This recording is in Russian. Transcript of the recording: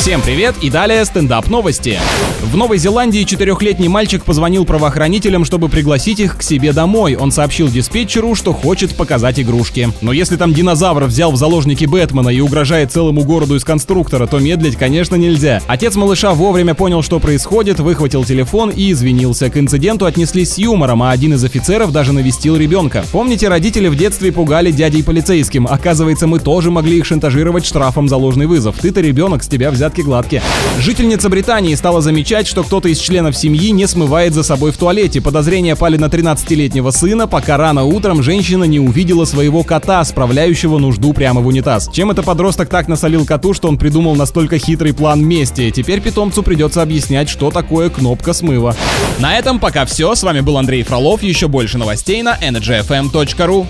Всем привет и далее стендап новости. В Новой Зеландии четырехлетний мальчик позвонил правоохранителям, чтобы пригласить их к себе домой. Он сообщил диспетчеру, что хочет показать игрушки. Но если там динозавр взял в заложники Бэтмена и угрожает целому городу из конструктора, то медлить, конечно, нельзя. Отец малыша вовремя понял, что происходит, выхватил телефон и извинился. К инциденту отнеслись с юмором, а один из офицеров даже навестил ребенка. Помните, родители в детстве пугали дядей полицейским. Оказывается, мы тоже могли их шантажировать штрафом за ложный вызов. Ты-то ребенок, с тебя взятки гладкие. Жительница Британии стала замечать, что кто-то из членов семьи не смывает за собой в туалете. Подозрения пали на 13-летнего сына, пока рано утром женщина не увидела своего кота, справляющего нужду прямо в унитаз. Чем это подросток так насолил коту, что он придумал настолько хитрый план мести? Теперь питомцу придется объяснять, что такое кнопка смыва. На этом пока все. С вами был Андрей Фролов. Еще больше новостей на energyfm.ru.